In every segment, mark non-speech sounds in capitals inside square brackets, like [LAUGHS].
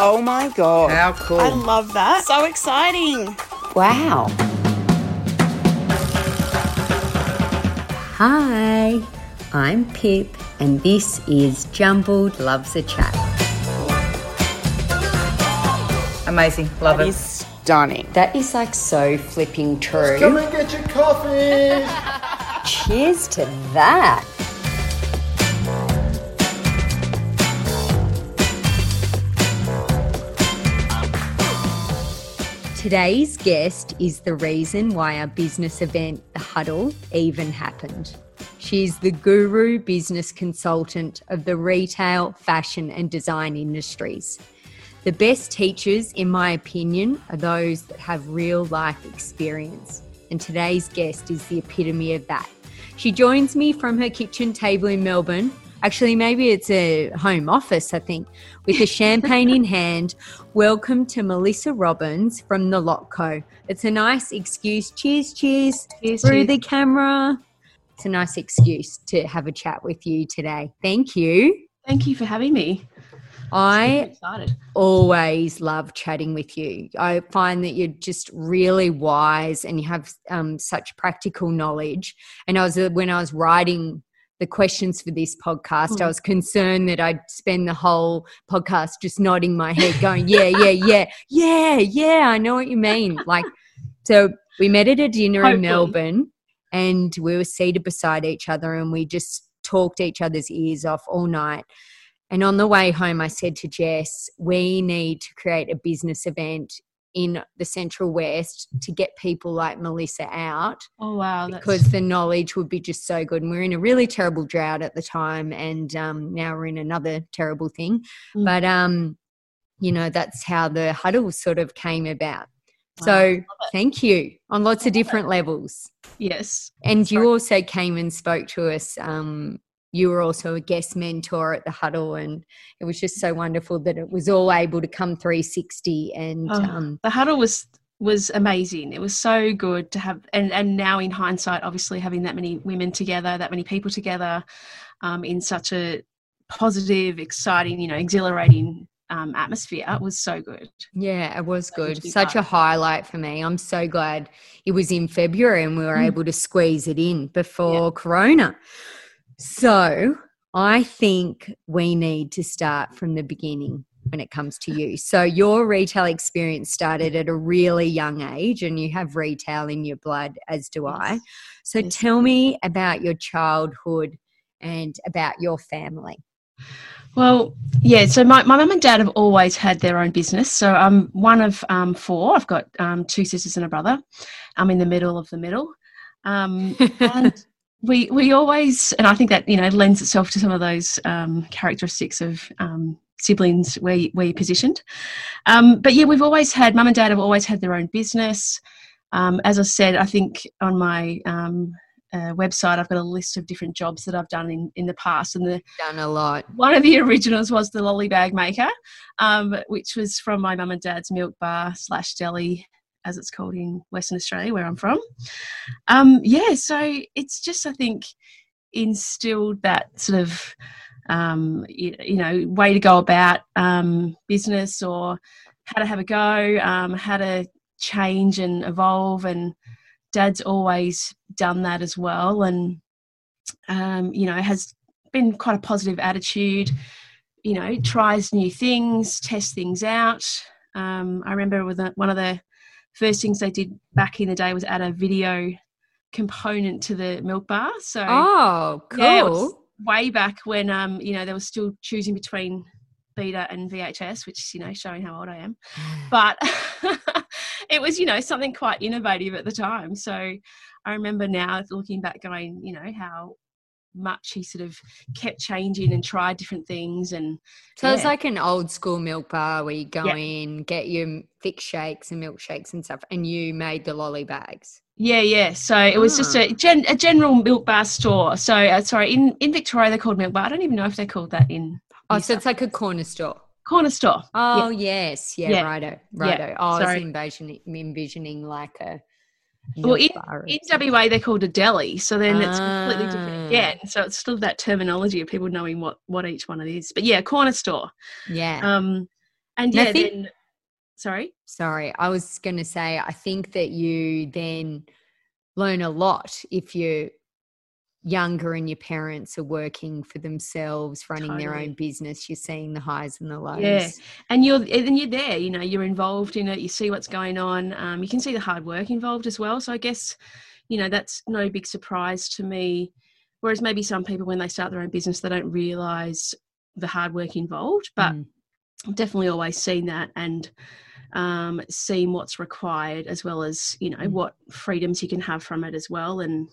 Oh my god. How cool. I love that. So exciting. Wow. Hi, I'm Pip, and this is Jumbled Loves a Chat. Amazing. Love That it. is stunning. That is like so flipping true. Come and get your coffee. [LAUGHS] Cheers to that. Today's guest is the reason why our business event, The Huddle, even happened. She's the guru business consultant of the retail, fashion, and design industries. The best teachers, in my opinion, are those that have real life experience. And today's guest is the epitome of that. She joins me from her kitchen table in Melbourne. Actually, maybe it's a home office, I think, with a champagne in hand. Welcome to Melissa Robbins from The Lot Co. It's a nice excuse. Cheers, cheers, Cheers, through cheers. the camera. It's a nice excuse to have a chat with you today. Thank you. Thank you for having me. I always love chatting with you. I find that you're just really wise and you have um, such practical knowledge. And I was uh, when I was writing the questions for this podcast, I Mm. was concerned that I'd spend the whole podcast just nodding my head, going, "Yeah, yeah, yeah, yeah, yeah." I know what you mean. Like, so we met at a dinner in Melbourne, and we were seated beside each other, and we just talked each other's ears off all night. And on the way home, I said to Jess, we need to create a business event in the Central West to get people like Melissa out Oh wow, because the knowledge would be just so good. And we are in a really terrible drought at the time, and um, now we're in another terrible thing. Mm. But, um, you know, that's how the huddle sort of came about. Wow, So thank you on lots of different levels. yes. And you also came and spoke to us. Um, you were also a guest mentor at the huddle, and it was just so wonderful that it was all able to come 360. And Oh, um, The huddle was was amazing. It was so good to have, and and now in hindsight, obviously having that many women together, that many people together, um, in such a positive, exciting, you know, exhilarating um, atmosphere was so good. yeah, it was So good good. to be Such part a highlight for me. I'm so glad it was in February and we were Mm. able to squeeze it in before Corona. So I think we need to start from the beginning when it comes to you. So your retail experience started at a really young age and you have retail in your blood as do I. So Yes. tell me about your childhood and about your family. Well, yeah. So my, my mum and dad have always had their own business. So I'm one of um, four. I've got um, two sisters and a brother. I'm in the middle of the middle. Um, [LAUGHS] and we we always, and I think that you know lends itself to some of those um, characteristics of um, siblings where you- where you're positioned. Um, but yeah, we've always had mum and dad have always had their own business. Um, as I said, I think on my um, uh, website I've got a list of different jobs that I've done in, in the past, and the Done a lot. one of the [LAUGHS] originals was the lolly bag maker, um, which was from my mum and dad's milk bar slash deli, as it's called in Western Australia, where I'm from. Um, yeah, so it's just I think instilled that sort of um, you, you know way to go about um, business or how to have a go, um, how to change and evolve, and Dad's always done that as well, and um, you know has been quite a positive attitude. You know, tries new things, tests things out. Um, I remember with one of the first things they did back in the day was add a video component to the milk bar. So Oh, cool. yeah, way back when um, you know they were still choosing between beta and VHS, which is you know showing how old I am. [SIGHS] But [LAUGHS] it was you know something quite innovative at the time. So I remember now looking back, going you know how much he sort of kept changing and tried different things and So it's like an old school milk bar where you go Yeah. in, get your thick shakes and milkshakes and stuff, and you made the lolly bags. Yeah, yeah. So it was just a, gen, a general milk bar store. So uh, sorry, in, in Victoria they're called milk bar. I don't even know if they're called that in Oh, so it's like a corner store. corner store. Oh yes, yeah, Yeah. righto, righto. Oh, I was envisioning, envisioning like a Well, or In. WA they're called a deli. So then it's completely different Ah. again. So it's still that terminology of people knowing what what each one it is. But yeah, corner store. yeah, Um, And yeah, think- then sorry. Sorry, I was going to say, I think that you then learn a lot if you're younger and your parents are working for themselves, running their own business. You're seeing the highs and the lows. Yeah. and you're and you're there you know you're involved in it you see what's going on um, you can see the hard work involved as well so i guess you know that's no big surprise to me whereas maybe some people when they start their own business they don't realize the hard work involved but Mm. I've definitely always seen that and um, seen what's required as well as you know Mm. what freedoms you can have from it as well and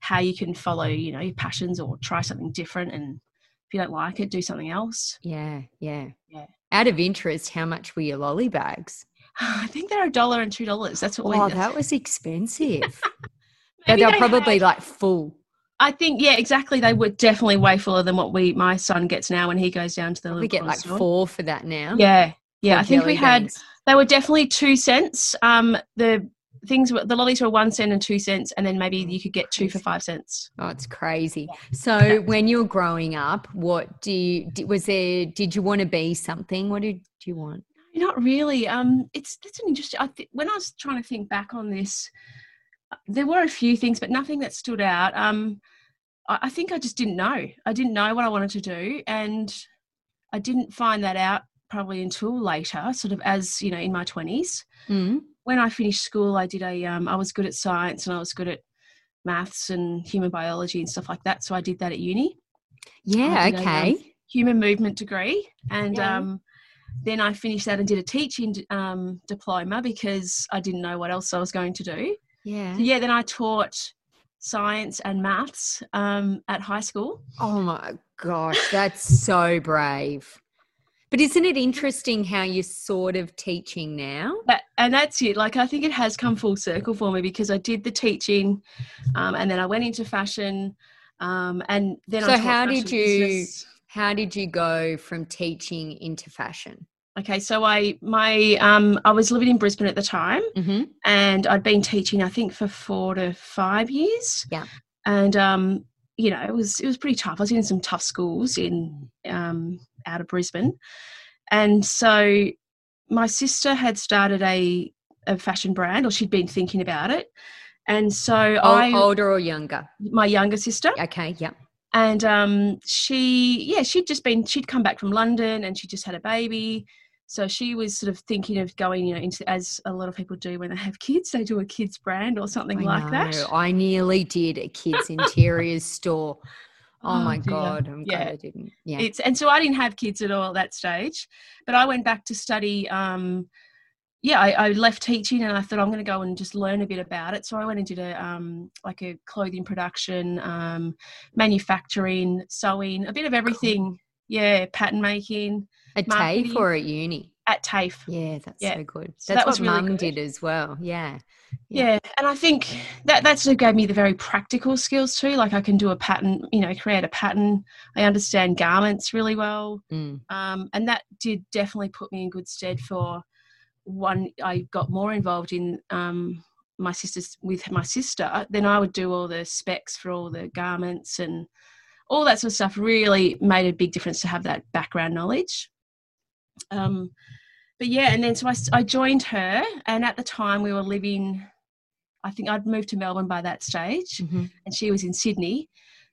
how you can follow you know your passions or try something different and if you don't like it do something else Yeah, yeah. Yeah. Out of interest, how much were your lolly bags? [SIGHS] I think they're a dollar and two dollars. That's what we. Oh, [LAUGHS] that was expensive. [LAUGHS] but they're they probably had- like full. I think yeah, exactly. They were definitely way fuller than what we my son gets now when he goes down to the We get like store. four for that now. Yeah, yeah. I think we jelly had they were definitely two cents. Um, the things were the lollies were one cent and two cents, and then maybe you could get two for five cents. Oh, it's crazy. So, when you were growing up, what do you was there? Did you want to be something? What did you want? Not really. Um, it's that's an interesting. I th- when I was trying to think back on this, uh, there were a few things, but nothing that stood out. Um, I, I think I just didn't know. I didn't know what I wanted to do, and I didn't find that out probably until later, sort of as you know, in my twenties. Mm. When I finished school, I did a. Um, I was good at science, and I was good at maths and human biology and stuff like that. So I did that at uni Yeah. A, um, Okay. human movement degree and Yeah. um, then i finished that and did a teaching um, diploma because i didn't know what else i was going to do Yeah. so yeah then i taught science and maths um, at high school Oh my gosh, that's so brave. But isn't it interesting how you're sort of teaching now? That- and that's it like i think it has come full circle for me because i did the teaching um, and then i went into fashion um, and then So how did you- business. How did you go from teaching into fashion? okay so i my um, i was living in brisbane at the time Mm-hmm. and I'd been teaching I think for four to five years. Yeah. And um, you know, it was it was pretty tough. I was in some tough schools in um out of Brisbane. And so my sister had started a a fashion brand or she'd been thinking about it. And so I older or younger? my younger sister Okay. yeah. and um she yeah she'd just been she'd come back from london and she just had a baby so she was sort of thinking of going you know into as a lot of people do when they have kids they do a kids brand or something I like that. I nearly did a kids interiors store. Oh, Oh, my dear. god, I'm glad Yeah. I didn't. Yeah. it's and so i didn't have kids at all at that stage but i went back to study um yeah I, I left teaching and i thought i'm going to go and just learn a bit about it so i went and did a um like a clothing production um manufacturing sewing a bit of everything yeah pattern making At. TAFE or at uni? At tafe Yeah, that's Yeah. so good. So That's that was what really mum good. did as well. Yeah. yeah and i think that that sort of gave me the very practical skills too like i can do a pattern you know create a pattern i understand garments really well Mm. um, and that did definitely put me in good stead for one i got more involved in um, my sister's with my sister then i would do all the specs for all the garments and all that sort of stuff really made a big difference to have that background knowledge um, but yeah and then so I, I joined her and at the time we were living i think i'd moved to melbourne by that stage Mhm. and she was in Sydney.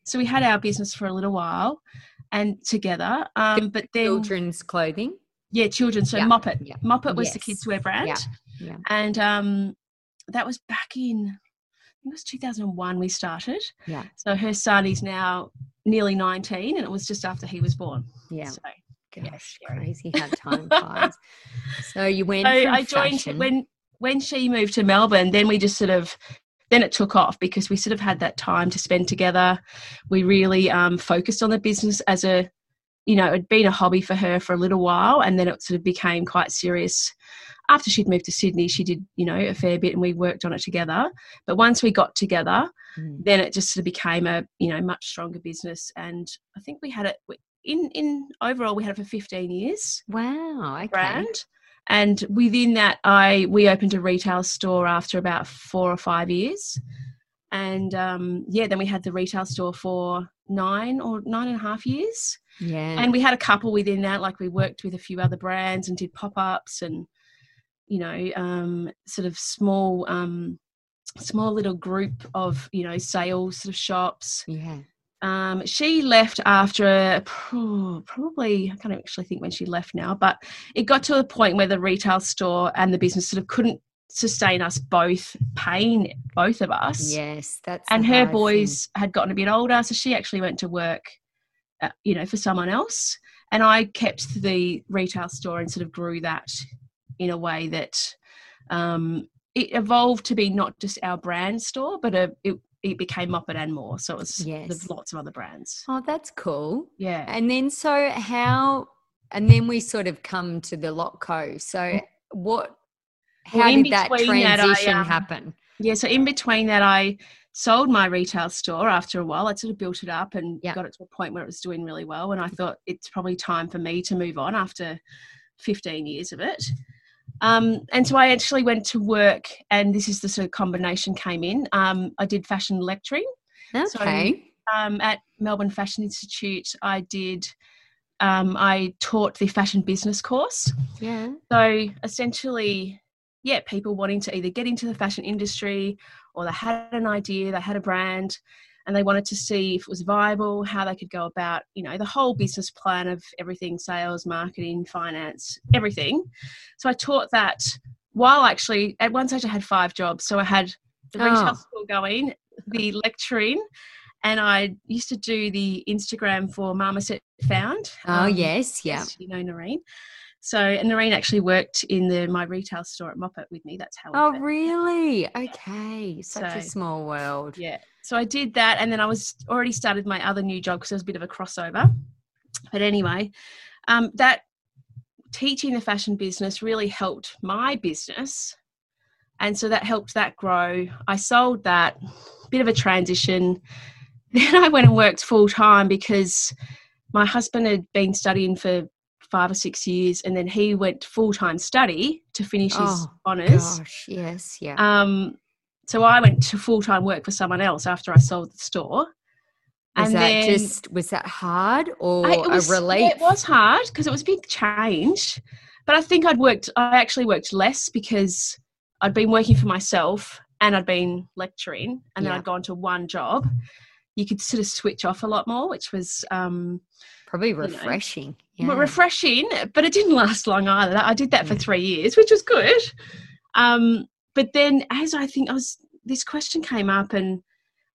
So we had our business for a little while and together. Um, but then, Children's clothing. yeah, children. So Yeah, Moppet. yeah. Moppet was the kids wear brand. Yeah, yeah. And um, that was back in, I think it was 2001 we started. Yeah. So her son is now nearly 19 and it was just after he was born. Yeah. So, Gosh, scary. crazy how time [LAUGHS] flies. So you went so I joined fashion. when when she moved to Melbourne. Then we just sort of then it took off because we sort of had that time to spend together. We really um, focused on the business as a you know it'd been a hobby for her for a little while, and then it sort of became quite serious. After she'd moved to Sydney, she did you know a fair bit, and we worked on it together. But once we got together, Mm. then it just sort of became a you know much stronger business. And I think we had it in in overall we had it for 15 years Wow. Okay. brand. And within that, I we opened a retail store after about four or five years, and um, yeah, then we had the retail store for nine or nine and a half years. Yeah. And we had a couple within that, like we worked with a few other brands and did pop ups and, you know, um, sort of small, um, small little group of, you know, sales sort of shops. yeah. Um, she left after probably, I can't actually think when she left now, but it got to a point where the retail store and the business sort of couldn't sustain us both paying both of us Yes, that's and her hard thing. boys had gotten a bit older so she actually went to work uh, you know for someone else and i kept the retail store and sort of grew that in a way that um, it evolved to be not just our brand store but a, it, it became moppet and more so it was Yes. there's lots of other brands Oh, that's cool. yeah And then so how and then we sort of come to the Lot Co. So what how in did that between that, I, transition um, happen? Yeah, so in between that, I sold my retail store after a while. I sort of built it up and got it to a point where it was doing really well. And I thought it's probably time for me to move on after 15 years of it. Um, and so I actually went to work, and this is the sort of combination came in. Um, I did fashion lecturing so- Okay. um, at Melbourne Fashion Institute. I did. Um, I taught the fashion business course. yeah. So essentially, yeah, people wanting to either get into the fashion industry or they had an idea, they had a brand, and they wanted to see if it was viable, how they could go about, you know, the whole business plan of everything sales, marketing, finance, everything. So I taught that while actually at one stage I had five jobs. So I had the retail Oh. school going, the lecturing, and I used to do the Instagram for Marmoset Found. Oh Um, yes, yeah. You know Noreen. So and Noreen actually worked in the my retail store at Moppet with me. That's how. Oh met. really? Okay. Such a small world. Yeah. So I did that, and then I was already started my other new job because there was a bit of a crossover. But anyway, um, that teaching the fashion business really helped my business, and so that helped that grow. I sold that, bit of a transition. [LAUGHS] Then I went and worked full time because my husband had been studying for five or six years, and then he went full time study to finish his Oh, honours. Gosh, yes, yeah. Um, so I went to full time work for someone else after I sold the store. was and that then just was that hard or I- it was, a relief? it was hard because it was a big change. But I think I'd worked. I actually worked less because I'd been working for myself and I'd been lecturing, and then Yeah. I'd gone to one job. You could sort of switch off a lot more, which was um, Probably refreshing. Yeah. refreshing, but it didn't last long either. I did that for three years, which was good. Um, but then, as I think I was, this question came up, and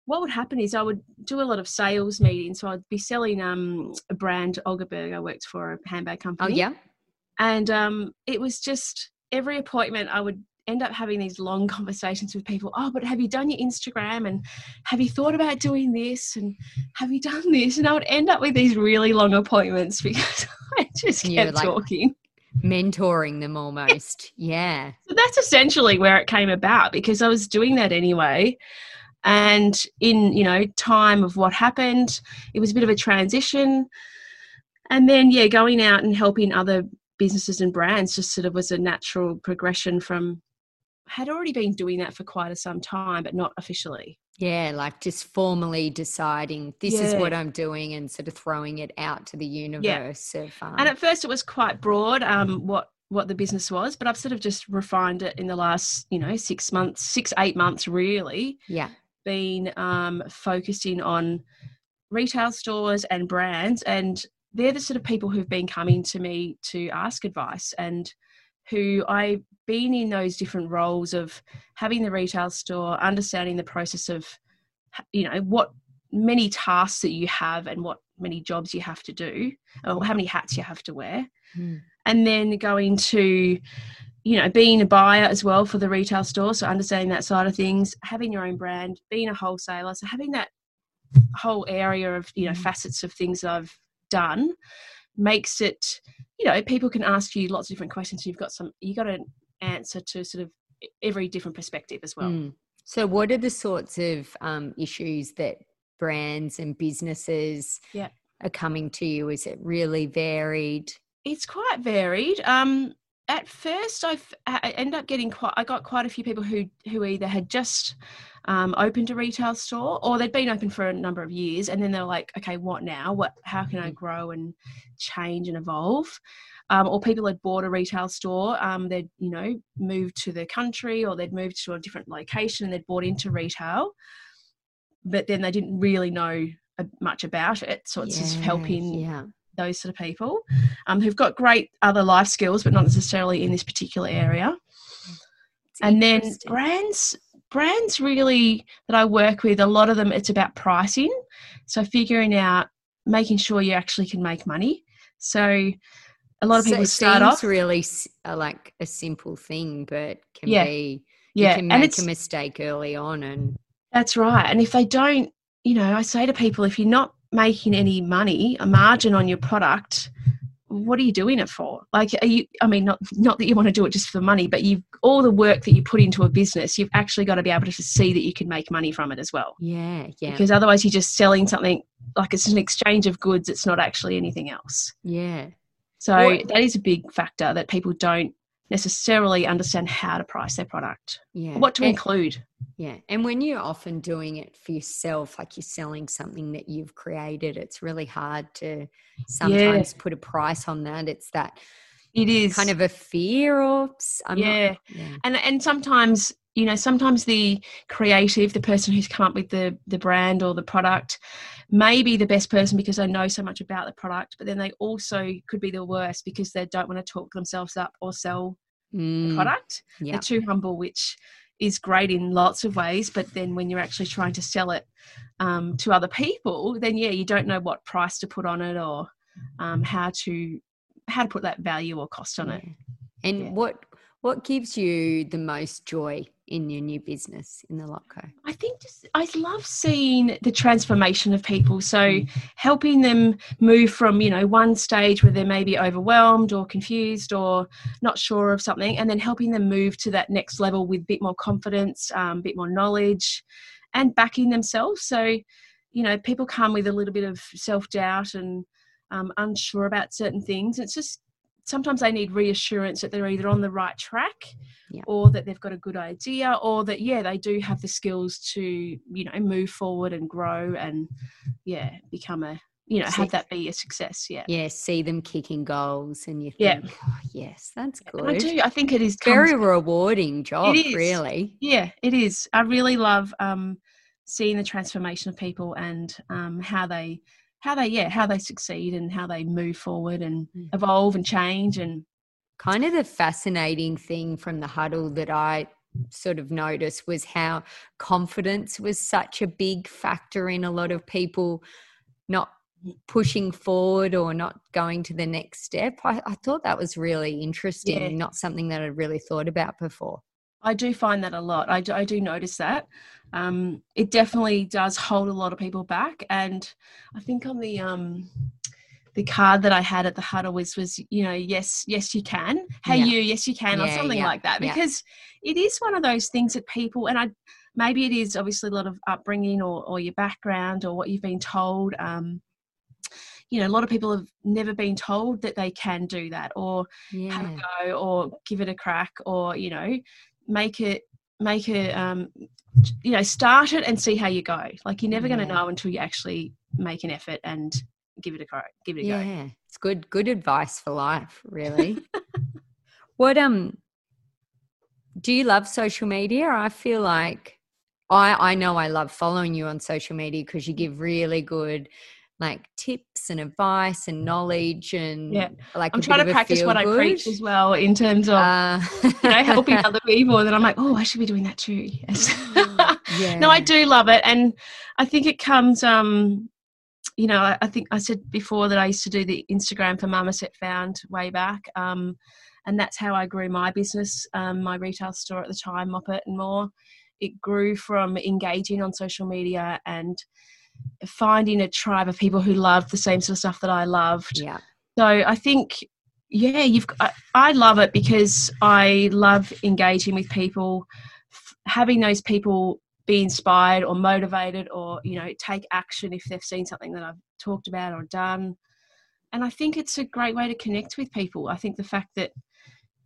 what would happen is I would do a lot of sales meetings. So I'd be selling um, a brand, Olga I worked for a handbag company. oh yeah. And um, it was just every appointment I would end up having these long conversations with people. Oh, but have you done your Instagram? And have you thought about doing this? And have you done this? And I would end up with these really long appointments [LAUGHS] because [LAUGHS] I just And kept like- talking. Mentoring them almost. [LAUGHS] yeah. So that's essentially where it came about because I was doing that anyway. And in, you know, time of what happened, it was a bit of a transition. And then, yeah, going out and helping other businesses and brands just sort of was a natural progression from had already been doing that for quite a some time, but not officially. Yeah, like just formally deciding this is what I'm doing and sort of throwing it out to the universe of um, And at first, it was quite broad um, what what the business was, but I've sort of just refined it in the last, you know, six months, six eight months, really. yeah. been um, focusing on retail stores and brands, and they're the sort of people who've been coming to me to ask advice and who I've been in those different roles of having the retail store, understanding the process of, you know, what many tasks that you have and what many jobs you have to do, or how many hats you have to wear Hmm. and then going to you know being a buyer as well for the retail store so understanding that side of things having your own brand being a wholesaler so having that whole area of you know Mhm. facets of things that i've done makes it you know people can ask you lots of different questions you've got some you got an answer to sort of every different perspective as well Mm. So, what are the sorts of um, issues that brands and businesses Yeah. are coming to you? Is it really varied? it's quite varied um at first I, I ended up getting quite I got quite a few people who who either had just um, opened a retail store or they'd been open for a number of years and then they're like okay what now? What how can I grow and change and evolve? Um, or people had bought a retail store um, they'd you know moved to the country or they'd moved to a different location and they'd bought into retail but then they didn't really know uh, much about it. So it's just helping Yeah. Those sort of people um, who've got great other life skills, but not necessarily in this particular area. It's And then brands, brands really that I work with, a lot of them, it's about pricing. So figuring out, making sure you actually can make money. So a lot of So people start off, really uh, like a simple thing, but can Yeah. be yeah, you can and make it's a mistake early on, and That's right. And if they don't, you know, I say to people, if you're not making any money, a margin on your product, what are you doing it for? Like, are you? I mean, not not that you want to do it just for money, but you've all the work that you put into a business, you've actually got to be able to see that you can make money from it as well. yeah, yeah, Because otherwise, you're just selling something like it's an exchange of goods. It's not actually anything else. yeah. So What- that is a big factor that people don't necessarily understand how to price their product, Yeah. what to And- include. Yeah. And when you're often doing it for yourself, like you're selling something that you've created, it's really hard to sometimes put a price on that. It's that It is kind of a fear or I'm yeah. not, yeah. and and sometimes you know sometimes the creative the person who's come up with the the brand or the product may be the best person because they know so much about the product but then they also could be the worst because they don't want to talk themselves up or sell the Mm, product yeah. they're too humble which is great in lots of ways but then when you're actually trying to sell it um, to other people then yeah you don't know what price to put on it or um, how to how to put that value or cost on it. And Yeah. what what gives you the most joy in your new business in the Lot Co? I think just I love seeing the transformation of people. So helping them move from, you know, one stage where they're maybe overwhelmed or confused or not sure of something, and then helping them move to that next level with a bit more confidence, um, a bit more knowledge, and backing themselves. So, you know, people come with a little bit of self doubt and um, unsure about certain things. It's just sometimes they need reassurance that they're either on the right track Yeah. or that they've got a good idea or that yeah they do have the skills to you know move forward and grow and yeah become a you know See- have that be a success yeah Yeah, see them kicking goals and you Yeah. think, oh, yes, that's good. and i do i think it is Very comes- rewarding job, really. yeah it is i really love um seeing the transformation of people and um how they how they yeah how they succeed and how they move forward and Mm. evolve and change and Kind of the fascinating thing from the huddle that I sort of noticed was how confidence was such a big factor in a lot of people not pushing forward or not going to the next step. I, I thought that was really interesting, Yeah. not something that I'd really thought about before. I do find that a lot. I do, I do notice that. Um, it definitely does hold a lot of people back. And I think on the um, the card that I had at the huddle was was you know yes yes you can hey Yeah. you yes you can or something yeah, like that yeah. because it is one of those things that people and I maybe it is obviously a lot of upbringing or or your background or what you've been told. Um, you know, a lot of people have never been told that they can do that or have a go or give it a crack or you know make it make it um you know start it and see how you go like you're never going to know until you actually make an effort and give it a crack give it a go Yeah, it's good good advice for life, really. [LAUGHS] what um do you love social media? I feel like I I know I love following you on social media because you give really good like tips and advice and knowledge and Yeah. like i'm trying to practice what i preach as well in terms of Uh, you know helping [LAUGHS] other people and then i'm like oh i should be doing that too yes [LAUGHS] yeah. no i do love it and i think it comes um you know I, I think i said before that i used to do the instagram for Marmoset Found way back um and that's how i grew my business um, my retail store at the time moppet and more it grew from engaging on social media and finding a tribe of people who loved the same sort of stuff that i loved Yeah. so I think, yeah, you've. I, I love it because I love engaging with people, f- having those people be inspired or motivated, or you know, take action if they've seen something that I've talked about or done. And I think it's a great way to connect with people. I think the fact that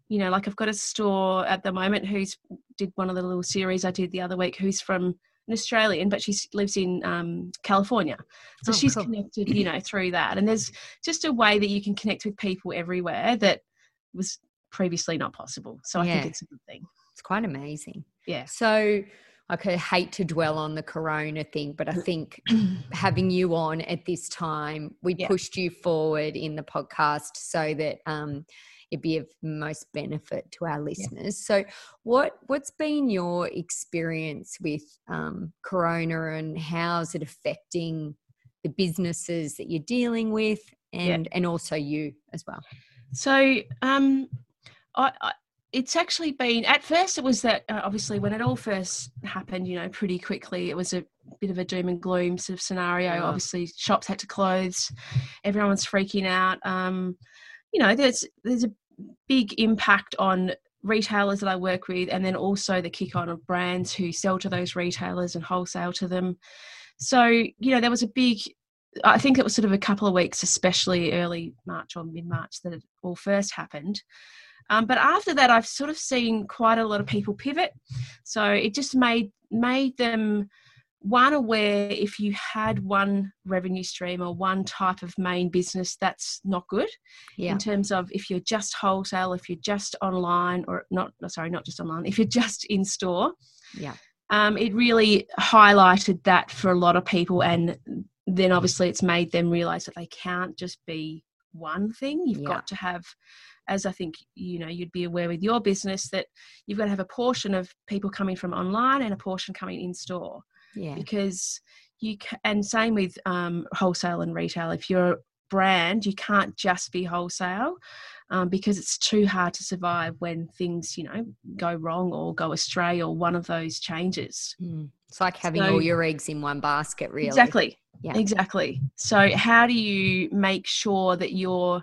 you know, like I've got a store at the moment who's did one of the little series I did the other week who's from an Australian, but she lives in um, California. So Oh, she's cool. connected, you know, through that. And there's just a way that you can connect with people everywhere that was previously not possible. So I Yeah. think it's a good thing. It's quite amazing. Yeah. So I could hate to dwell on the corona thing, but I think [CLEARS THROAT] having you on at this time, we Yeah. pushed you forward in the podcast so that um, it'd be of most benefit to our listeners. So, what what's been your experience with um, corona, and how's it affecting the businesses that you're dealing with, and and also you as well? So, um, I, I, it's actually been at first. It was that uh, obviously when it all first happened, you know, pretty quickly. It was a bit of a doom and gloom sort of scenario. Yeah. Obviously, shops had to close. Everyone's freaking out. Um, you know, there's there's a big impact on retailers that I work with, and then also the kick on of brands who sell to those retailers and wholesale to them. So, you know, there was a big I think it was sort of a couple of weeks, especially early March or mid March, that it all first happened. Um, but after that, I've sort of seen quite a lot of people pivot. So it just made made them one aware if you had one revenue stream or one type of main business, that's not good Yeah, in terms of if you're just wholesale, if you're just online, or not. Sorry, not just online. If you're just in store, yeah, um, it really highlighted that for a lot of people and then obviously it's made them realize that they can't just be one thing you've Yeah. got to have as i think you know you'd be aware with your business that you've got to have a portion of people coming from online and a portion coming in store yeah, because you ca- and same with um, wholesale and retail if you're a brand you can't just be wholesale um, because it's too hard to survive when things you know go wrong or go astray or one of those changes Mm. It's like having So- all your eggs in one basket, really. exactly Yeah. exactly so how do you make sure that you're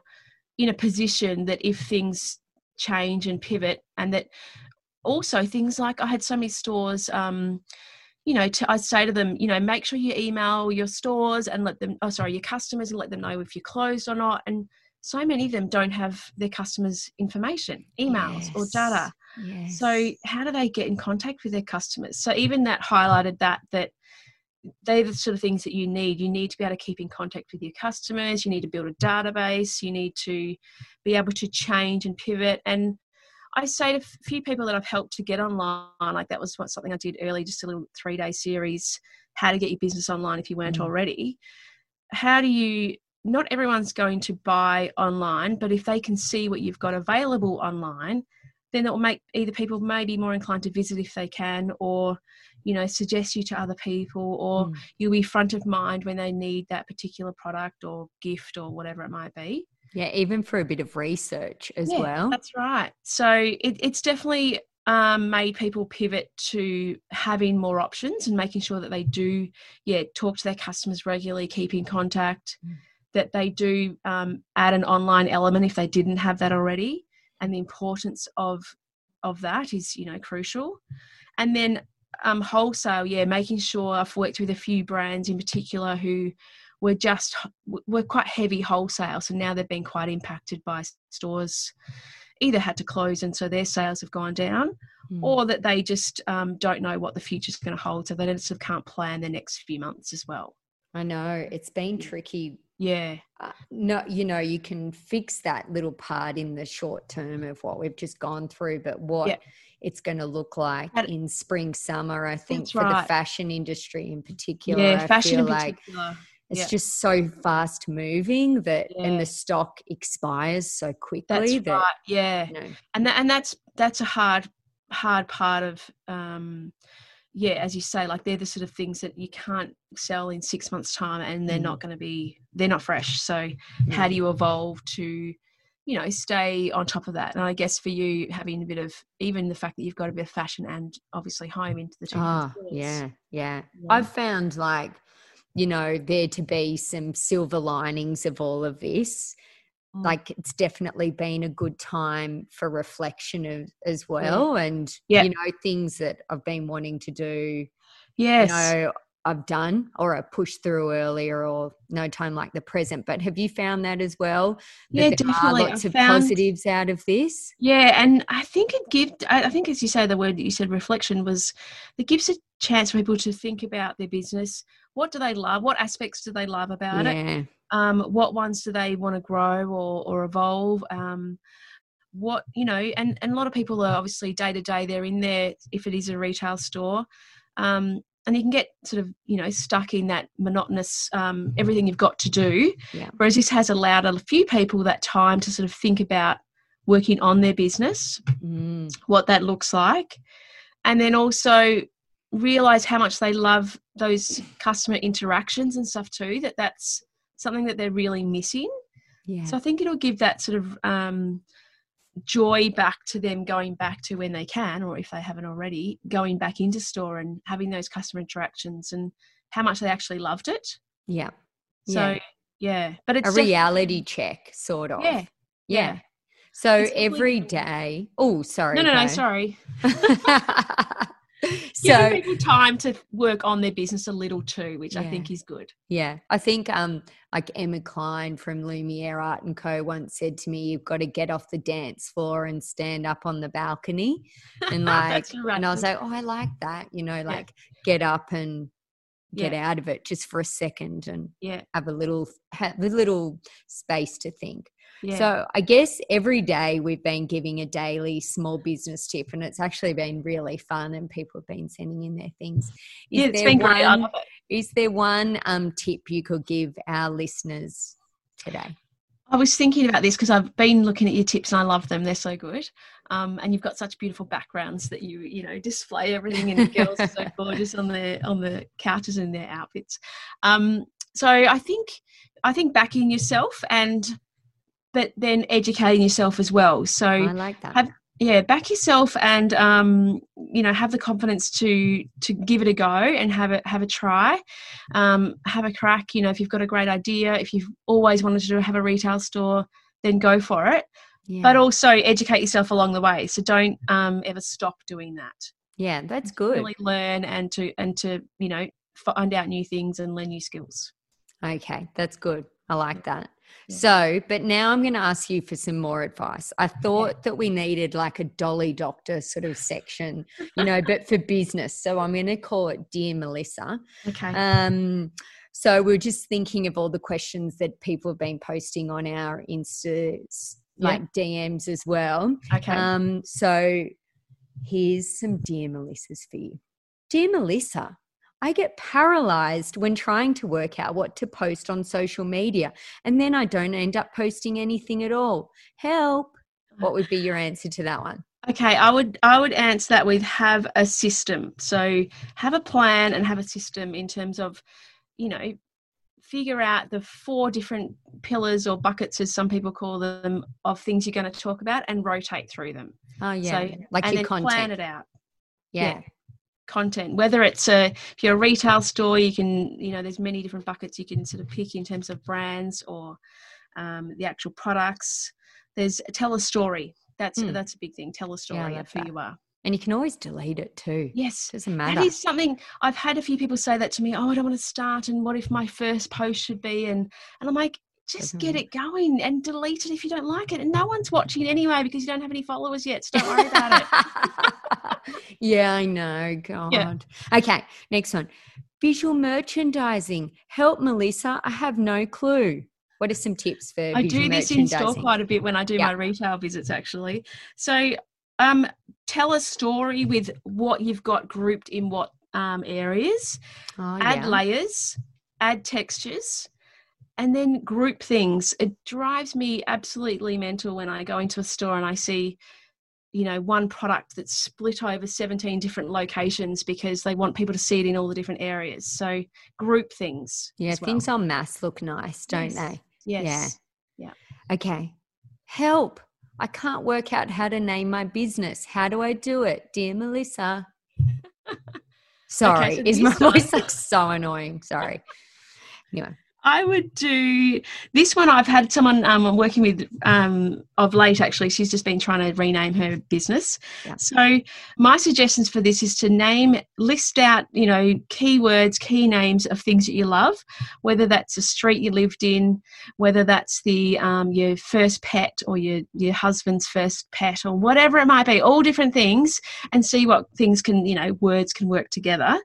in a position that if things change and pivot and that also things like i had so many stores um you know to, i'd say to them you know make sure you email your stores and let them oh sorry your customers and let them know if you're closed or not and so many of them don't have their customers information emails or data Yes. so how do they get in contact with their customers? So even that highlighted that that they're the sort of things that you need. You need to be able to keep in contact with your customers. You need to build a database. You need to be able to change and pivot. And I say to a few people that I've helped to get online, like that was what something I did early, just a little three day series, how to get your business online if you weren't Mm. already. How do you? Not everyone's going to buy online, but if they can see what you've got available online, then it will make either people may be more inclined to visit if they can or you know suggest you to other people or Mm. you'll be front of mind when they need that particular product or gift or whatever it might be Yeah, even for a bit of research as well. that's right so it, it's definitely um, made people pivot to having more options and making sure that they do yeah talk to their customers regularly keep in contact Mm. that they do um, add an online element if they didn't have that already and the importance of of that is you know crucial and then um, wholesale yeah making sure i've worked with a few brands in particular who were just were quite heavy wholesale so now they've been quite impacted by stores either had to close and so their sales have gone down Mm. or that they just um, don't know what the future's going to hold so they just sort of can't plan the next few months as well I know it's been tricky. yeah Uh, no, you know, you can fix that little part in the short term of what we've just gone through, but what Yeah. it's going to look like That- in spring, summer, I think for the fashion industry in particular, yeah I fashion in like particular it's yeah. just so fast moving that, and the stock expires so quickly that's that, right yeah you know, and that, and that's that's a hard hard part of um yeah as you say like they're the sort of things that you can't sell in six months time and they're Mm. not going to be they're not fresh so how do you evolve to you know stay on top of that and i guess for you having a bit of even the fact that you've got a bit of fashion and obviously home into the two Ah, yeah, yeah. Yeah. I've found like, you know, there to be some silver linings of all of this. Mm. Like it's definitely been a good time for reflection of, as well. And, Yeah. you know, things that I've been wanting to do, yes you know, I've done or I pushed through earlier or no time like the present. But have you found that as well? That Yeah, there are definitely. lots I've of found- positives out of this. Yeah, and I think it gives. I I think, as you say, the word that you said, reflection, was it gives a chance for people to think about their business. What do they love? What aspects do they love about it? Um, what ones do they want to grow or or evolve? Um, what you know, and and a lot of people are obviously day to day. They're in there if it is a retail store. Um, and you can get sort of you know stuck in that monotonous um, everything you've got to do Yeah. whereas this has allowed a few people that time to sort of think about working on their business Mm, what that looks like and then also realize how much they love those customer interactions and stuff too that that's something that they're really missing yeah. so i think it'll give that sort of um, joy back to them going back to when they can or if they haven't already going back into store and having those customer interactions and how much they actually loved it yeah. so Yeah. yeah, but it's a reality check, sort of. yeah Yeah. So It's every completely- day. Oh, sorry. no no no go. sorry [LAUGHS] [LAUGHS] [LAUGHS] so people time to work on their business a little too, which I think is good. Yeah, I think um like Emma Klein from Lumiere Art and Co once said to me, "You've got to get off the dance floor and stand up on the balcony," [LAUGHS] and like, right. and I was like, "Oh, I like that," you know, like get up and get Yeah. out of it just for a second and Yeah, have a little have a little space to think. Yeah, So I guess every day we've been giving a daily small business tip, and it's actually been really fun, and people have been sending in their things. Is yeah. It's there been great. I one- love it. is there one um, tip you could give our listeners today? I was thinking about this because I've been looking at your tips and I love them. They're so good. Um, and you've got such beautiful backgrounds that you you know display everything, and the girls are so [LAUGHS] gorgeous on the on the couches in their outfits. Um, so I think I think backing yourself and but then educating yourself as well. So I like that. have- yeah back yourself and um you know have the confidence to to give it a go and have a have a try um have a crack you know if you've got a great idea if you've always wanted to have a retail store then go for it yeah. but also educate yourself along the way so don't um ever stop doing that yeah, that's good. really learn and to and to you know find out new things and learn new skills Okay, that's good. I like that. Yeah. So, but now I'm going to ask you for some more advice. I thought that we needed like a dolly doctor sort of section, you know, but for business. So I'm going to call it Dear Melissa. [LAUGHS] okay Um, so we're just thinking of all the questions that people have been posting on our Insta, Yeah. like DMs as well. okay Um, so here's some Dear Melissas for you. Dear Melissa, I get paralyzed when trying to work out what to post on social media, and then I don't end up posting anything at all. Help. Uh-huh. What would be your answer to that one? Okay, I would I would answer that with have a system. So have a plan and have a system in terms of, you know, figure out the four different pillars or buckets as some people call them of things you're going to talk about and rotate through them. Oh, yeah. So like and your then content. plan it out. yeah. Content, whether it's a if you're a retail store, you can you know there's many different buckets you can sort of pick in terms of brands or um, the actual products. There's tell a story. That's Hmm. that's a big thing. Tell a story love of who that. you are. And you can always delete it too. Yes, Doesn't matter. is something I've had a few people say that to me. Oh, I don't want to start, and what if my first post should be? And and I'm like, just get it going and delete it if you don't like it. And no one's watching anyway because you don't have any followers yet. So don't worry about it. [LAUGHS] yeah, I know. God. Yeah. Okay, next one. Visual merchandising. Help, Melissa. I have no clue. What are some tips for? I do this in store quite a bit when I do Yeah. my retail visits, actually. So, um, tell a story with what you've got grouped in what um, areas. Oh, add yeah. layers, add textures, and then group things. It drives me absolutely mental when I go into a store and I see, you know, one product that's split over 17 different locations because they want people to see it in all the different areas. So group things. Yeah, well. things on mass look nice, don't they? Yes. yeah Yes. Okay. Help. I can't work out how to name my business. How do I do it? Dear Melissa. [LAUGHS] Sorry. so Is my voice like so annoying? Sorry. Anyway, I would do this one. I've had someone um, I'm working with um, of late. Actually, she's just been trying to rename her business. Yeah. So my suggestions for this is to name, list out, you know, keywords, key names of things that you love. Whether that's a street you lived in, whether that's the um, your first pet or your your husband's first pet or whatever it might be. All different things, and see what things can, you know, words can work together.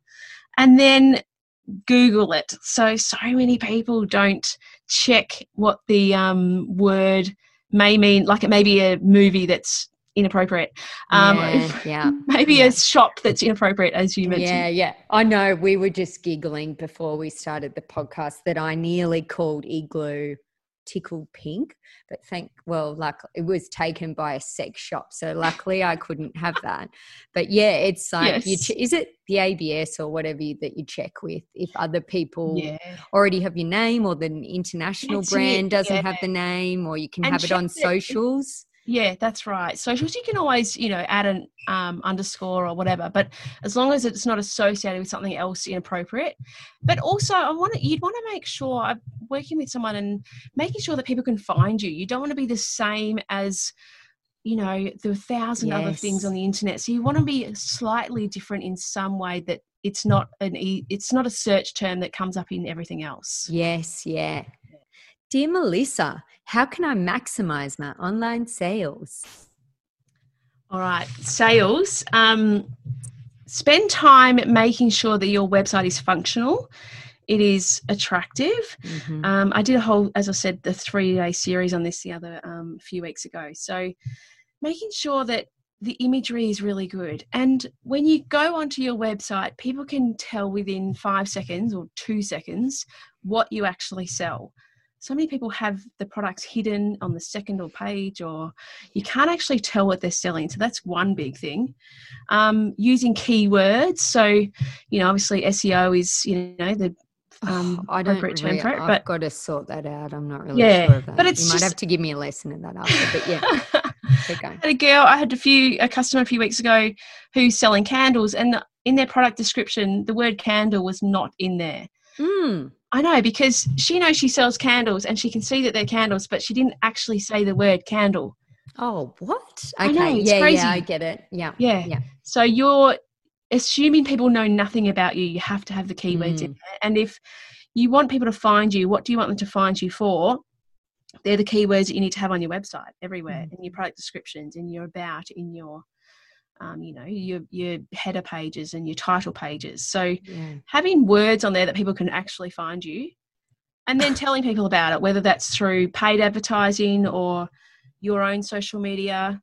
And then Google it. So, so many people don't check what the um, word may mean. Like it may be a movie that's inappropriate. Um, yeah, [LAUGHS] yeah. maybe yeah. a shop that's inappropriate, as you mentioned. Yeah, yeah. I know we were just giggling before we started the podcast that I nearly called Igloo Tickle Pink, but thank well, like it was taken by a sex shop, so luckily I couldn't have [LAUGHS] that. But yeah, it's like you Yes. ch- is it the ABS or whatever you, that you check with if other people Yeah. already have your name or the international That's it, brand doesn't yeah. have the name or you can And have it on socials. Yeah, that's right. Socials, you can always, you know, add an um, underscore or whatever, but as long as it's not associated with something else inappropriate. But also, I want to, you'd want to make sure I'm working with someone and making sure that people can find you. You don't want to be the same as, you know, the thousand other things on the internet. So you want to be slightly different in some way that it's not an, e- it's not a search term that comes up in everything else. Yes, yeah. Dear Melissa, how can I maximize my online sales? All right, sales. Um, spend time making sure that your website is functional. It is attractive. Mhm. Um, I did a whole, as I said, the three day series on this the other um, few weeks ago. So, making sure that the imagery is really good. And when you go onto your website, people can tell within five seconds or two seconds what you actually sell. So many people have the products hidden on the second or page, or you can't actually tell what they're selling. So that's one big thing. Um, using keywords. So, you know, obviously SEO is, you know, the um, I don't appropriate term really, for it, I've but got to sort that out. I'm not really Yeah, sure of that. but it's you might have to give me a lesson in that after. But yeah, [LAUGHS] keep going. I had a girl i had a few a customer a few weeks ago who's selling candles and in their product description the word candle was not in there Mm, i know because she knows she sells candles and she can see that they're candles but she didn't actually say the word candle Oh, what? I Okay, know, it's yeah, crazy. yeah, I get it. Yeah, yeah Yeah. so you're assuming people know nothing about you you have to have the keywords Mm. in there and if you want people to find you what do you want them to find you for they're the keywords that you need to have on your website everywhere Mm. in your product descriptions in your about in your um, you know your your header pages and your title pages. So yeah. having words on there that people can actually find you and then [LAUGHS] telling people about it whether that's through paid advertising or your own social media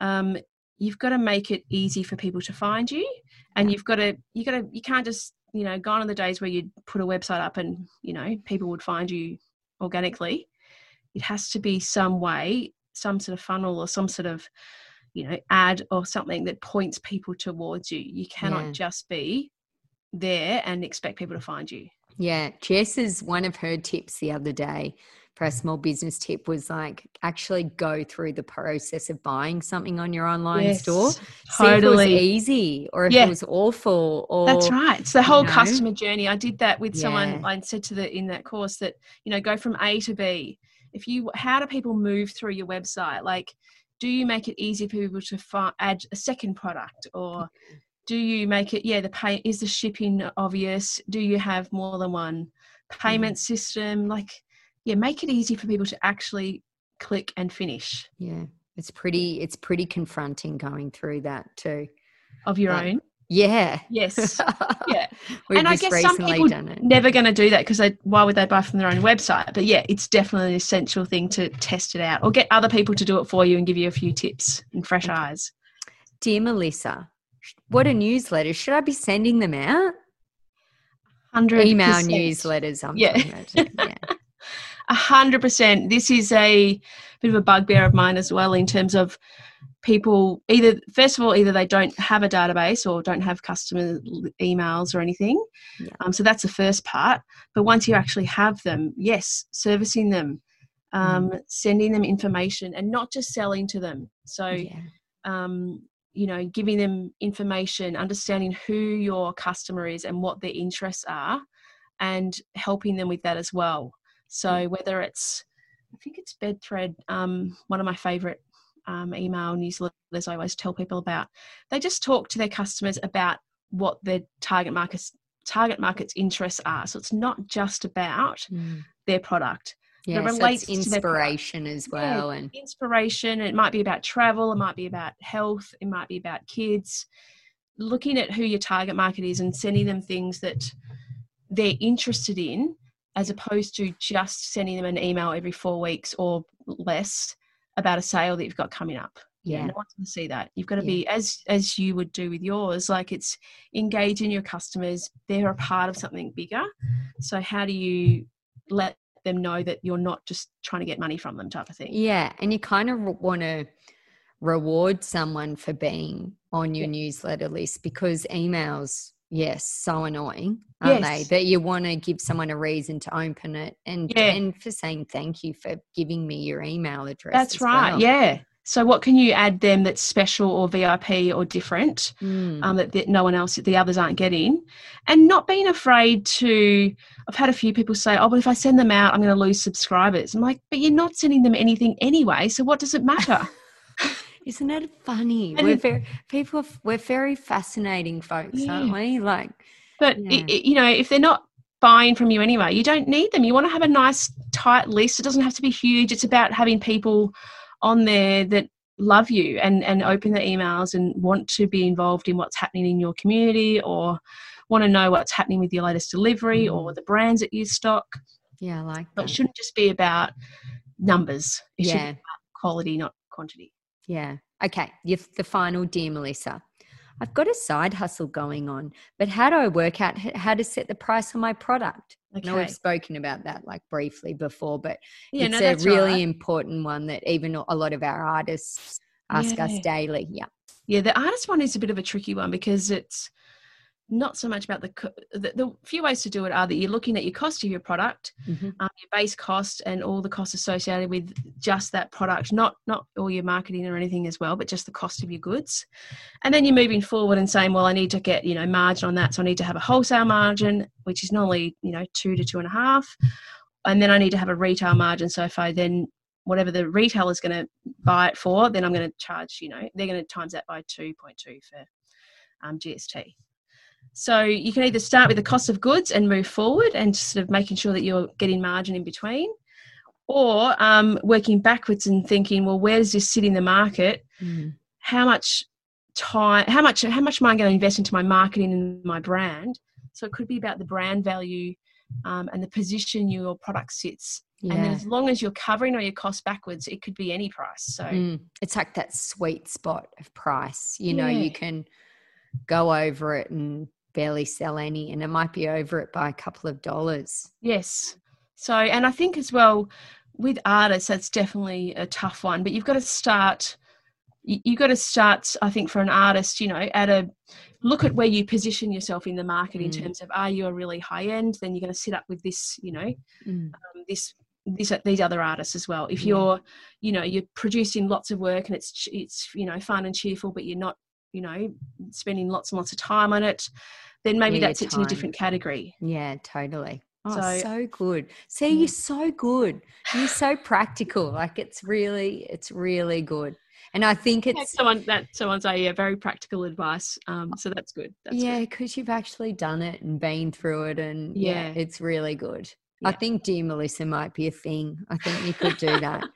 um, you've got to make it easy for people to find you. And you've got to you got to you can't just you know gone are the days where you'd put a website up and you know people would find you organically. It has to be some way some sort of funnel or some sort of you know ad or something that points people towards you you cannot Yeah. just be there and expect people to find you Yeah, Jess is one of her tips the other day for a small business tip was like actually go through the process of buying something on your online store. Yes, See if it was totally. easy or if Yeah. it was awful or That's right. It's the whole know? customer journey. I did that with Yeah. someone. I said to the in that course that you know go from A to B. If you, how do people move through your website? Like, do you make it easy for people to add a second product, or do you make it? Yeah, the pay is the shipping obvious. Do you have more than one payment mm. system? Like, yeah, make it easy for people to actually click and finish Yeah, it's pretty it's pretty confronting going through that too. of your Like, own. Yeah. Yes. [LAUGHS] Yeah. And I guess some people never going to do that because they why would they buy from their own website? But yeah, it's definitely an essential thing to test it out or get other people to do it for you and give you a few tips and fresh eyes. Dear Melissa, what a mm. newsletter. Should I be sending them out? Hundred Email newsletters. I'm Yeah. talking about, too. yeah. [LAUGHS] A hundred percent. This is a bit of a bugbear of mine as well in terms of people either first of all either they don't have a database or don't have customer emails or anything Yeah. um, so that's the first part but once you actually have them yes servicing them um, sending them information and not just selling to them so yeah. um, you know, giving them information, understanding who your customer is and what their interests are, and helping them with that as well. So whether it's, I think it's BedThread, um, one of my favorite um, email newsletters I always tell people about. They just talk to their customers about what their target markets target market's interests are. So it's not just about Mm. their product. Yeah, so relates it's to their product. inspiration as Yeah, well. And inspiration. It might be about travel. It might be about health. It might be about kids. Looking at who your target market is and sending them things that they're interested in, as opposed to just sending them an email every four weeks or less about a sale that you've got coming up. yeah, no one's going to see that. You've got to Yeah. be as as you would do with yours. Like it's engaging your customers. They're a part of something bigger. So how do you let them know that you're not just trying to get money from them, type of thing? yeah, and you kind of want to reward someone for being on your newsletter list because emails, yes, so annoying, aren't Yes. they? That you want to give someone a reason to open it and Yeah. and for saying thank you for giving me your email address. That's right. well. Yeah. So what can you add them that's special or VIP or different Mm. um, that, that no one else, the others aren't getting, and not being afraid to. I've had a few people say, "Oh, but if I send them out, I'm going to lose subscribers." I'm like, "But you're not sending them anything anyway, so what does it matter?" [LAUGHS] Isn't it funny? We're very people. We're very fascinating folks, aren't we? Like, But Yeah. i i- you know, if they're not buying from you anyway, you don't need them. You want to have a nice tight list. It doesn't have to be huge. It's about having people on there that love you and and open their emails and want to be involved in what's happening in your community or want to know what's happening with your latest delivery or Mm. the brands that you stock. yeah, I like But it shouldn't just be about numbers. It should be Yeah, about quality, not quantity. Yeah. Okay, you the final, dear Melissa. I've got a side hustle going on, but how do I work out how to set the price on my product? I know Okay. we've spoken about that like briefly before, but Yeah, it's no, a really right. important one that even a lot of our artists ask us daily. Yeah. Yeah, the artist one is a bit of a tricky one because it's not so much about the, co- the the few ways to do it are that you're looking at your cost of your product, Mhm. um, your base cost, and all the costs associated with just that product, not not all your marketing or anything as well, but just the cost of your goods. And then you're moving forward and saying, well, I need to get you know margin on that, so I need to have a wholesale margin, which is normally you know two to two and a half, and then I need to have a retail margin. So if I then whatever the retailer is going to buy it for, then I'm going to charge, you know, they're going to times that by 2.2 for um, GST. So you can either start with the cost of goods and move forward and sort of making sure that you're getting margin in between, or um, working backwards and thinking, well, where does this sit in the market? Mm. How much time? How much? How much am I going to invest into my marketing and my brand? So it could be about the brand value um, and the position your product sits and then as long as you're covering all your costs backwards, it could be any price. So Mm. It's like that sweet spot of price. You know, Yeah. you can go over it and barely sell any, and it might be over it by a couple of dollars. yes. So and I think as well with artists, that's definitely a tough one. But you've got to start. you- You've got to start. I think for an artist, you know, at a look at where you position yourself in the market in Mm. terms of are you a really high end? Then you're going to sit up with this, you know, Mm. um, this this these other artists as well. If you're, you know, you're producing lots of work and it's it's you know fun and cheerful, but you're not, you know, spending lots and lots of time on it, then maybe Yeah, that sits in a different category. Yeah, totally. Oh, So- so, good. See, Yeah. you're so good. You're so practical. Like it's really, it's really good. And I think it's someone that someone's a yeah, very practical advice. Um, so that's good. That's yeah, because you've actually done it and been through it, and yeah, Yeah. it's really good. I think Dear Melissa might be a thing. I think you could do that. [LAUGHS]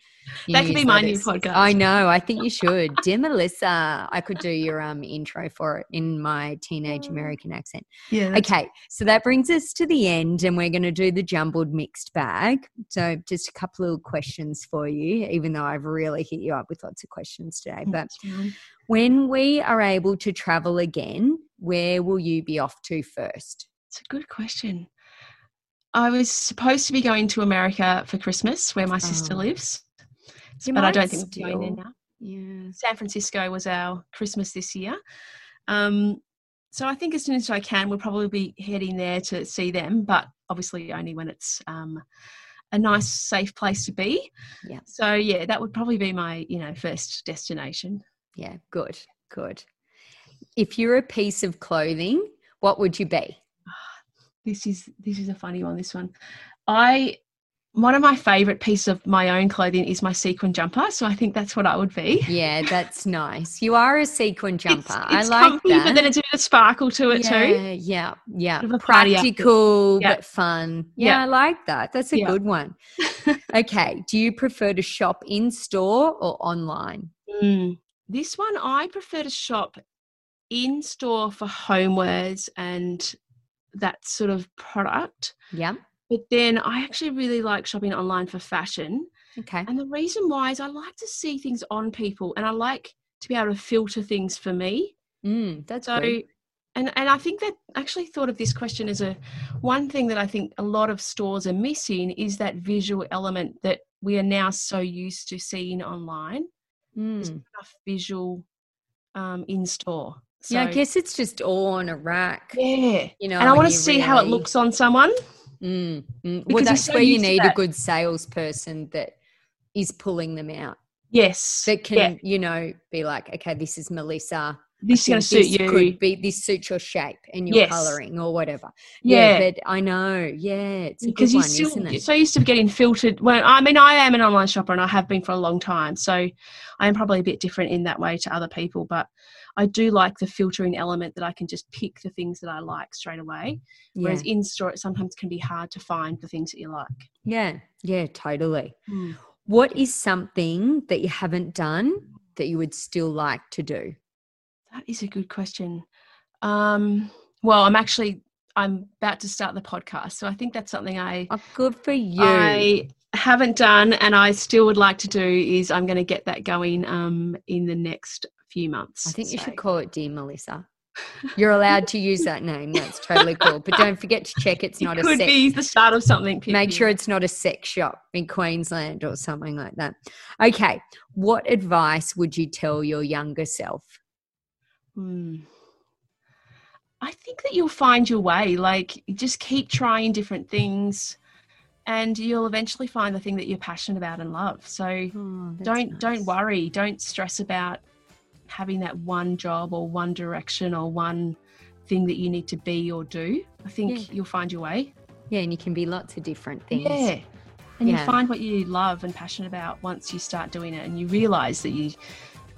That could be my new podcast. I know. I think you should. Dear Melissa, I could do your um intro for it in my teenage American accent. Yeah. Okay, so that brings us to the end, and we're going to do the jumbled mixed bag. So, just a couple of questions for you, even though I've really hit you up with lots of questions today. But when we are able to travel again, where will you be off to first? It's a good question. I was supposed to be going to America for Christmas, where my sister Oh. lives, You but I don't think we're going there now. Yeah. San Francisco was our Christmas this year. Um, so I think as soon as I can, we'll probably be heading there to see them, but obviously only when it's um, a nice, safe place to be. Yeah. So yeah, that would probably be my you know first destination. Yeah, good, good. If you're a piece of clothing, what would you be? This is this is a funny one. This one, I one of my favorite pieces of my own clothing is my sequin jumper. So I think that's what I would be. Yeah, that's nice. You are a sequin jumper. It's, it's I like comfy, that. But then it's a bit of sparkle to it yeah, too. Yeah, yeah. Sort of a party outfit. Practical Yeah. but fun. Yeah, Yeah. I like that. That's a good one. [LAUGHS] okay. Do you prefer to shop in store or online? Mm. This one I prefer to shop in store for homewares and that sort of product. Yeah. But then I actually really like shopping online for fashion. Okay. And the reason why is I like to see things on people and I like to be able to filter things for me. Mm, that's So good. and and I think that actually thought of this question as a one thing that I think a lot of stores are missing is that visual element that we are now so used to seeing online. There's Mm. not enough visual um, in store. So, yeah, I guess it's just all on a rack. yeah. You know, and I want to see how it looks on someone. Mm, mm. Well, Because you're that's so where you need a good salesperson that is pulling them out. Yes. That can, yeah. you know, be like, okay, this is Melissa. This is going to suit you. Could be this suits your shape and your Yes. coloring or whatever. yeah. but I know. Yeah, because you one, still you're so used to getting filtered when i mean i am an online shopper and i have been for a long time so i am probably a bit different in that way to other people but i do like the filtering element that i can just pick the things that i like straight away yeah. whereas in store it sometimes can be hard to find the things that you like yeah, yeah, totally. What is something that you haven't done that you would still like to do? that is a good question um well i'm actually i'm about to start the podcast so i think that's something i Oh, good for you. I haven't done and I still would like to do is I'm going to get that going um, in the next few months. I think you So- should call it Dear Melissa. You're allowed to use that name. That's totally cool. But don't forget to check it's [LAUGHS] it not a could sex. be the start of something. Make sure it's not a sex shop in Queensland or something like that. Okay. What advice would you tell your younger self? Hmm. I think that you'll find your way. Like, just keep trying different things, and you'll eventually find the thing that you're passionate about and love. So Oh, don't don't worry. Don't stress about having that one job or one direction or one thing that you need to be or do. I think Yeah. you'll find your way. Yeah, and you can be lots of different things. Yeah. And Yeah. you find what you love and passionate about once you start doing it, and you realize that you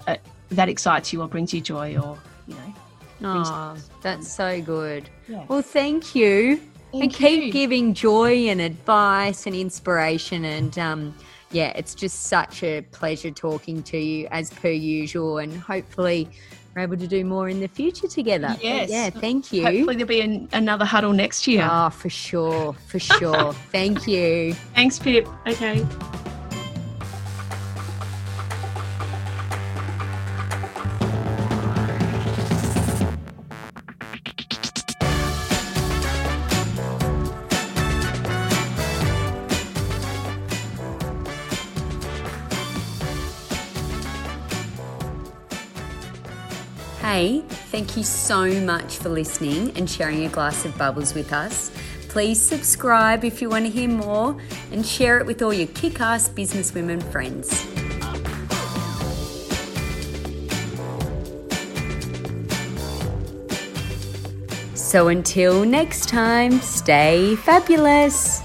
uh, that excites you or brings you joy, or you know. Oh, that's so good. Yeah. Well, thank you. and Thank keep you. giving joy and advice and inspiration. And um, yeah, it's just such a pleasure talking to you as per usual. And hopefully, we're able to do more in the future together. But Yes. Yeah, thank you. Hopefully there'll be an, another huddle next year. Oh, for sure. For sure. [LAUGHS] thank you. Thanks, Pip. Okay. Thank you so much for listening and sharing a glass of bubbles with us. Please subscribe if you want to hear more and share it with all your kick ass businesswomen friends. So until next time, stay fabulous.